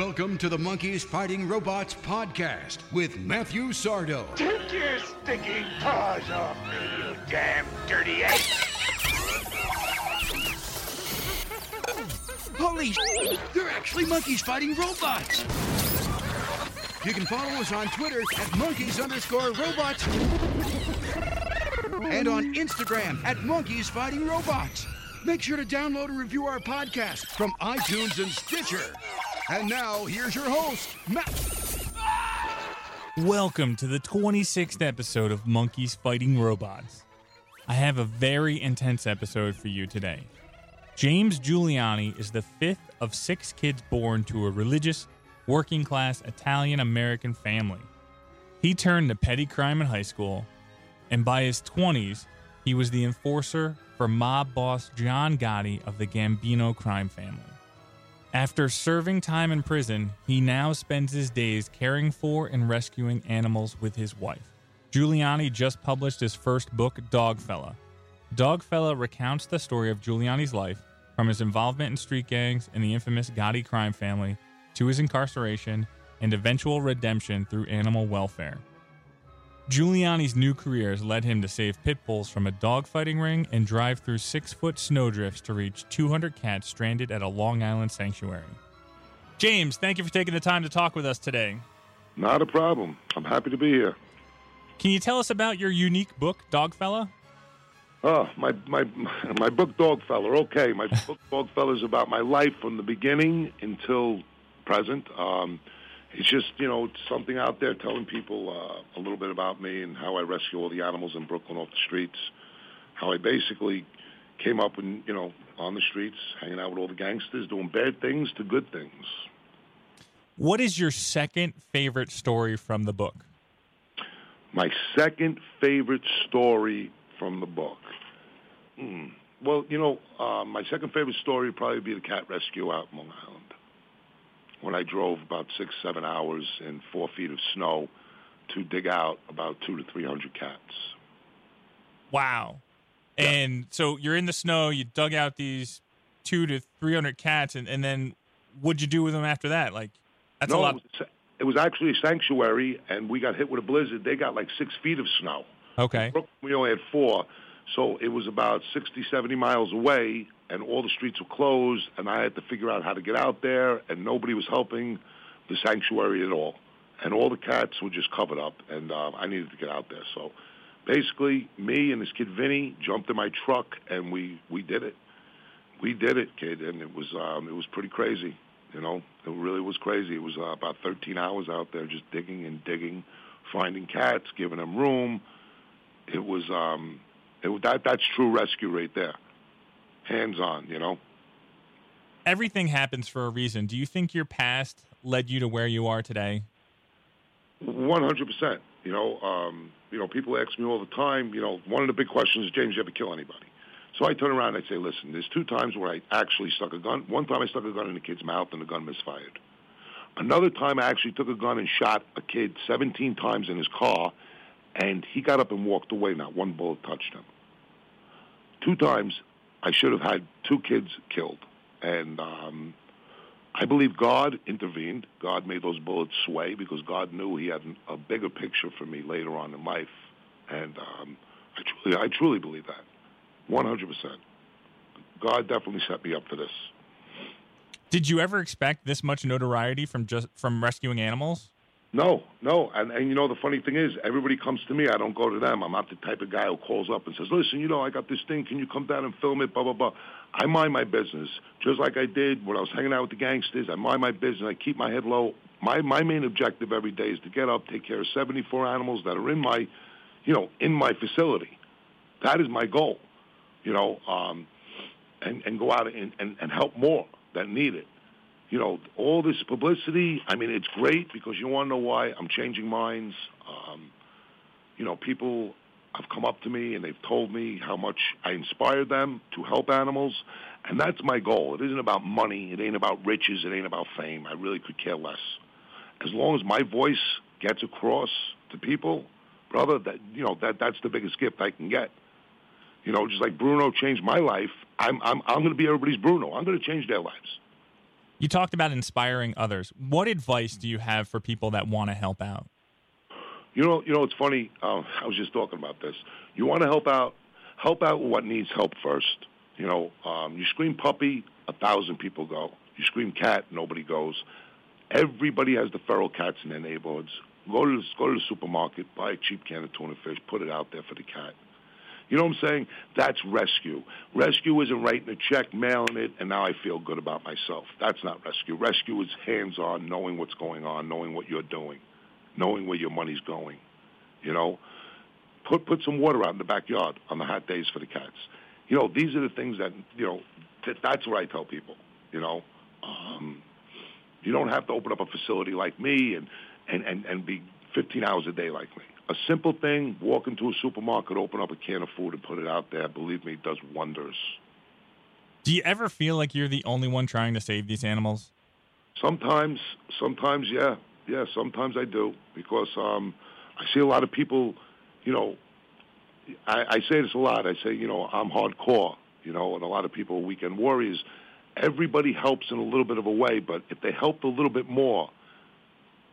Welcome to the Monkeys Fighting Robots podcast with Matthew Sardo. Take your stinking paws off me, you damn dirty ape! Holy sh- they're actually monkeys fighting robots. You can follow us on Twitter at monkeys underscore robots and on Instagram at monkeys fighting robots. Make sure to download and review our podcast from iTunes and Stitcher. And now, here's your host, Matt. Welcome to the 26th episode of Monkeys Fighting Robots. I have a very intense episode for you today. James Guiliani is the fifth of six kids born to a religious, working class Italian American family. He turned to petty crime in high school, and by his 20s, he was the enforcer for mob boss John Gotti of the Gambino crime family. After serving time in prison, he now spends his days caring for and rescuing animals with his wife. Guiliani just published his first book, Dogfella. Dogfella recounts the story of Guiliani's life from his involvement in street gangs and the infamous Gotti crime family to his incarceration and eventual redemption through animal welfare. Guiliani's new career has led him to save pit bulls from a dogfighting ring and drive through six foot snowdrifts to reach 200 cats stranded at a Long Island sanctuary. James, thank you for taking the time to talk with us today. Not a problem. I'm happy to be here. Can you tell us about your unique book, Dogfella? Oh, my my my book Dogfella. Okay, my book Dogfella is about my life from the beginning until present. Um, it's just you know something out there telling people uh, a little bit about me and how I rescue all the animals in Brooklyn off the streets. How I basically came up and you know on the streets, hanging out with all the gangsters, doing bad things to good things. What is your second favorite story from the book? My second favorite story from the book. Hmm. Well, you know, uh, my second favorite story would probably be the cat rescue out in Long Island. When I drove about six, seven hours in four feet of snow to dig out about two to three hundred cats. Wow. And so you're in the snow, you dug out these two to 300 cats, and, and then what'd you do with them after that? Like, that's no, a lot. It, was, it was actually a sanctuary, and we got hit with a blizzard. They got like six feet of snow. Okay. We only had four. So it was about 60, 70 miles away, and all the streets were closed, and I had to figure out how to get out there, and nobody was helping the sanctuary at all. And all the cats were just covered up, and uh, I needed to get out there. So basically, me and this kid Vinny jumped in my truck, and we, we did it. We did it, kid, and it was um, it was pretty crazy. You know, it really was crazy. It was uh, about 13 hours out there just digging and digging, finding cats, giving them room. It was um, it, that that's true rescue right there, hands on. You know. Everything happens for a reason. Do you think your past led you to where you are today? One hundred percent. You know, um, you know, people ask me all the time. You know, one of the big questions is, James, you ever kill anybody? So I turn around and I say, listen, there's two times where I actually stuck a gun. One time I stuck a gun in a kid's mouth and the gun misfired. Another time I actually took a gun and shot a kid 17 times in his car, and he got up and walked away. Not one bullet touched him. Two times I should have had two kids killed, and um, I believe God intervened. God made those bullets sway because God knew He had a bigger picture for me later on in life, and um, I truly, I truly believe that, 100%. God definitely set me up for this. Did you ever expect this much notoriety from just from rescuing animals? No, no, and and you know the funny thing is, everybody comes to me. I don't go to them. I'm not the type of guy who calls up and says, "Listen, you know, I got this thing. Can you come down and film it?" Blah blah blah. I mind my business, just like I did when I was hanging out with the gangsters. I mind my business. I keep my head low. My my main objective every day is to get up, take care of 74 animals that are in my, you know, in my facility. That is my goal, you know, um, and and go out and, and and help more that need it you know, all this publicity, I mean, it's great because you want to know why I'm changing minds. Um, you know, people have come up to me and they've told me how much I inspired them to help animals. And that's my goal. It isn't about money. It ain't about riches. It ain't about fame. I really could care less. As long as my voice gets across to people, brother, that, you know, that, that's the biggest gift I can get. You know, just like Bruno changed my life, I'm, I'm, I'm going to be everybody's Bruno. I'm going to change their lives. You talked about inspiring others. What advice do you have for people that want to help out? You know, you know, it's funny. Uh, I was just talking about this. You want to help out, help out what needs help first. You know, um, you scream puppy, a thousand people go. You scream cat, nobody goes. Everybody has the feral cats in their neighborhoods. Go to the, go to the supermarket, buy a cheap can of tuna fish, put it out there for the cat. You know what I'm saying? That's rescue. Rescue isn't writing a check, mailing it, and now I feel good about myself. That's not rescue. Rescue is hands-on, knowing what's going on, knowing what you're doing, knowing where your money's going. You know, put put some water out in the backyard on the hot days for the cats. You know, these are the things that you know. That, that's what I tell people. You know, um, you don't have to open up a facility like me and and and, and be 15 hours a day like me. A simple thing, walk into a supermarket, open up a can of food and put it out there, believe me, it does wonders. Do you ever feel like you're the only one trying to save these animals? Sometimes, sometimes, yeah, yeah. Sometimes I do because um, I see a lot of people. You know, I, I say this a lot. I say, you know, I'm hardcore. You know, and a lot of people are weekend warriors. Everybody helps in a little bit of a way, but if they help a little bit more,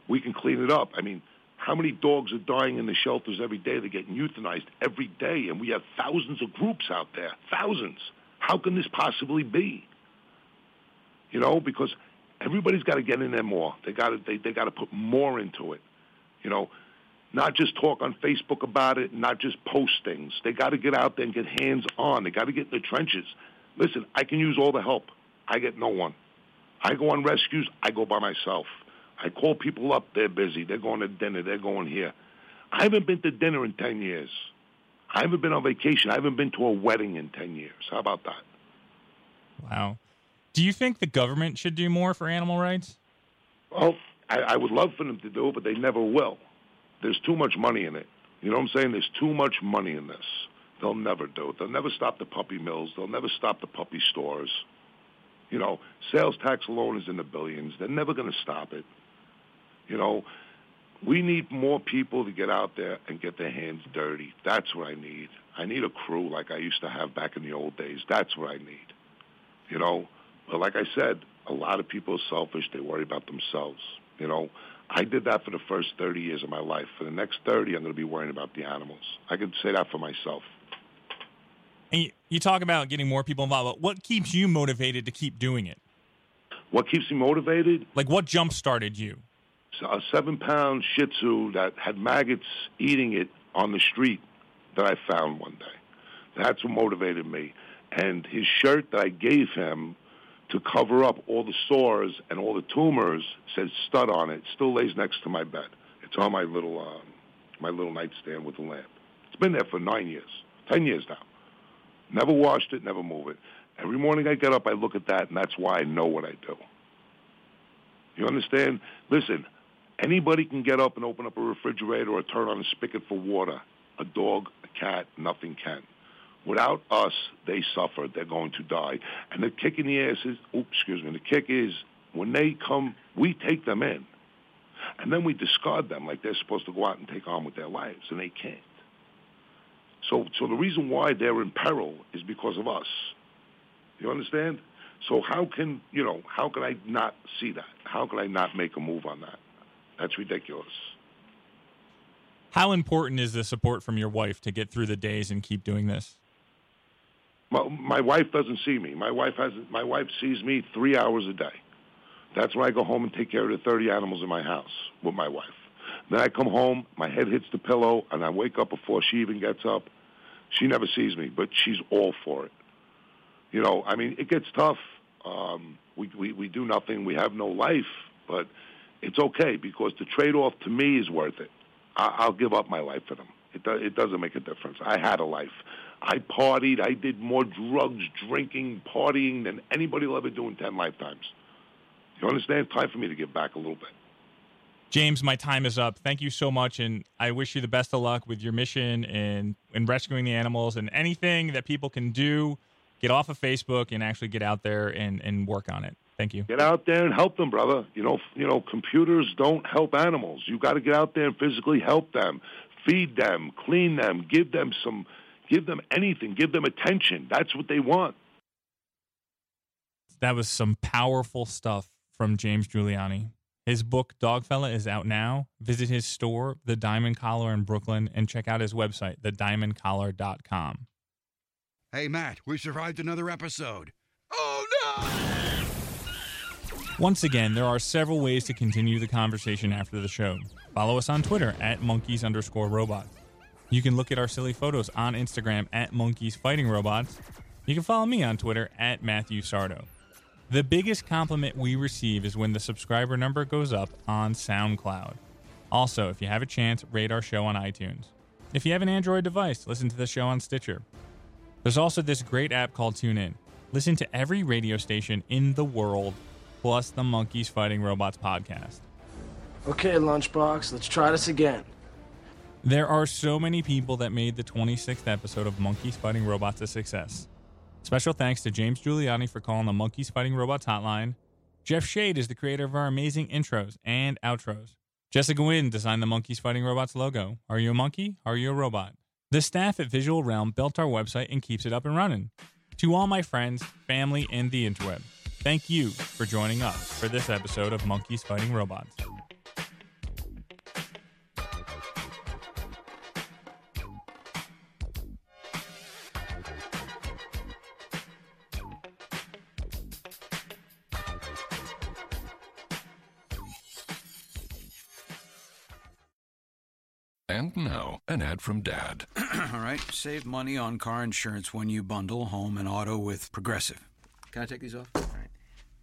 we can clean it up. I mean, how many dogs are dying in the shelters every day? They're getting euthanized every day, and we have thousands of groups out there. Thousands. How can this possibly be? You know, because everybody's got to get in there more. They got to they, they got to put more into it. You know, not just talk on Facebook about it, not just post things. They got to get out there and get hands on. They got to get in the trenches. Listen, I can use all the help. I get no one. I go on rescues. I go by myself. I call people up. They're busy. They're going to dinner. They're going here. I haven't been to dinner in 10 years. I haven't been on vacation. I haven't been to a wedding in 10 years. How about that? Wow. Do you think the government should do more for animal rights? Well, I, I would love for them to do it, but they never will. There's too much money in it. You know what I'm saying? There's too much money in this. They'll never do it. They'll never stop the puppy mills. They'll never stop the puppy stores. You know, sales tax alone is in the billions. They're never going to stop it. You know, we need more people to get out there and get their hands dirty. That's what I need. I need a crew like I used to have back in the old days. That's what I need. You know, but like I said, a lot of people are selfish. They worry about themselves. You know, I did that for the first 30 years of my life. For the next 30, I'm going to be worrying about the animals. I can say that for myself. And you, you talk about getting more people involved. But what keeps you motivated to keep doing it? What keeps me motivated? Like what jump started you? A seven pound Shih Tzu that had maggots eating it on the street that I found one day. That's what motivated me. And his shirt that I gave him to cover up all the sores and all the tumors says stud on it. Still lays next to my bed. It's on my little uh, my little nightstand with the lamp. It's been there for nine years, ten years now. Never washed it, never move it. Every morning I get up, I look at that, and that's why I know what I do. You understand? Listen, Anybody can get up and open up a refrigerator or turn on a spigot for water. A dog, a cat, nothing can. Without us, they suffer. They're going to die. And the kick in the ass is, oops, excuse me, the kick is when they come, we take them in. And then we discard them like they're supposed to go out and take on with their lives, and they can't. So, so the reason why they're in peril is because of us. You understand? So how can, you know, how can I not see that? How can I not make a move on that? That's ridiculous. How important is the support from your wife to get through the days and keep doing this? My, my wife doesn't see me. My wife has. My wife sees me three hours a day. That's when I go home and take care of the 30 animals in my house with my wife. Then I come home, my head hits the pillow, and I wake up before she even gets up. She never sees me, but she's all for it. You know, I mean, it gets tough. Um, we, we, we do nothing. We have no life, but it's okay because the trade-off to me is worth it. I- I'll give up my life for them. It, do- it doesn't make a difference. I had a life. I partied. I did more drugs, drinking, partying than anybody will ever do in 10 lifetimes. You understand? Time for me to give back a little bit. James, my time is up. Thank you so much, and I wish you the best of luck with your mission and in rescuing the animals and anything that people can do. Get off of Facebook and actually get out there and, and work on it. Thank you. Get out there and help them, brother. You know, you know, computers don't help animals. You got to get out there and physically help them, feed them, clean them, give them some, give them anything, give them attention. That's what they want. That was some powerful stuff from James Guiliani. His book, Dogfella, is out now. Visit his store, The Diamond Collar in Brooklyn, and check out his website, thediamondcollar.com. Hey, Matt, we survived another episode. Oh, no! Once again, there are several ways to continue the conversation after the show. Follow us on Twitter at monkeys underscore robots. You can look at our silly photos on Instagram at monkeys fighting robots. You can follow me on Twitter at Matthew Sardo. The biggest compliment we receive is when the subscriber number goes up on SoundCloud. Also, if you have a chance, rate our show on iTunes. If you have an Android device, listen to the show on Stitcher. There's also this great app called TuneIn. Listen to every radio station in the world, plus the Monkeys Fighting Robots podcast. Okay, Lunchbox, let's try this again. There are so many people that made the 26th episode of Monkeys Fighting Robots a success. Special thanks to James Guiliani for calling the Monkeys Fighting Robots hotline. Jeff Shade is the creator of our amazing intros and outros. Jessica Wynn designed the Monkeys Fighting Robots logo. Are you a monkey? Are you a robot? The staff at Visual Realm built our website and keeps it up and running. To all my friends, family, and the interweb, thank you for joining us for this episode of Monkeys Fighting Robots. And now, an ad from Dad. All right, save money on car insurance when you bundle home and auto with Progressive. Can I take these off?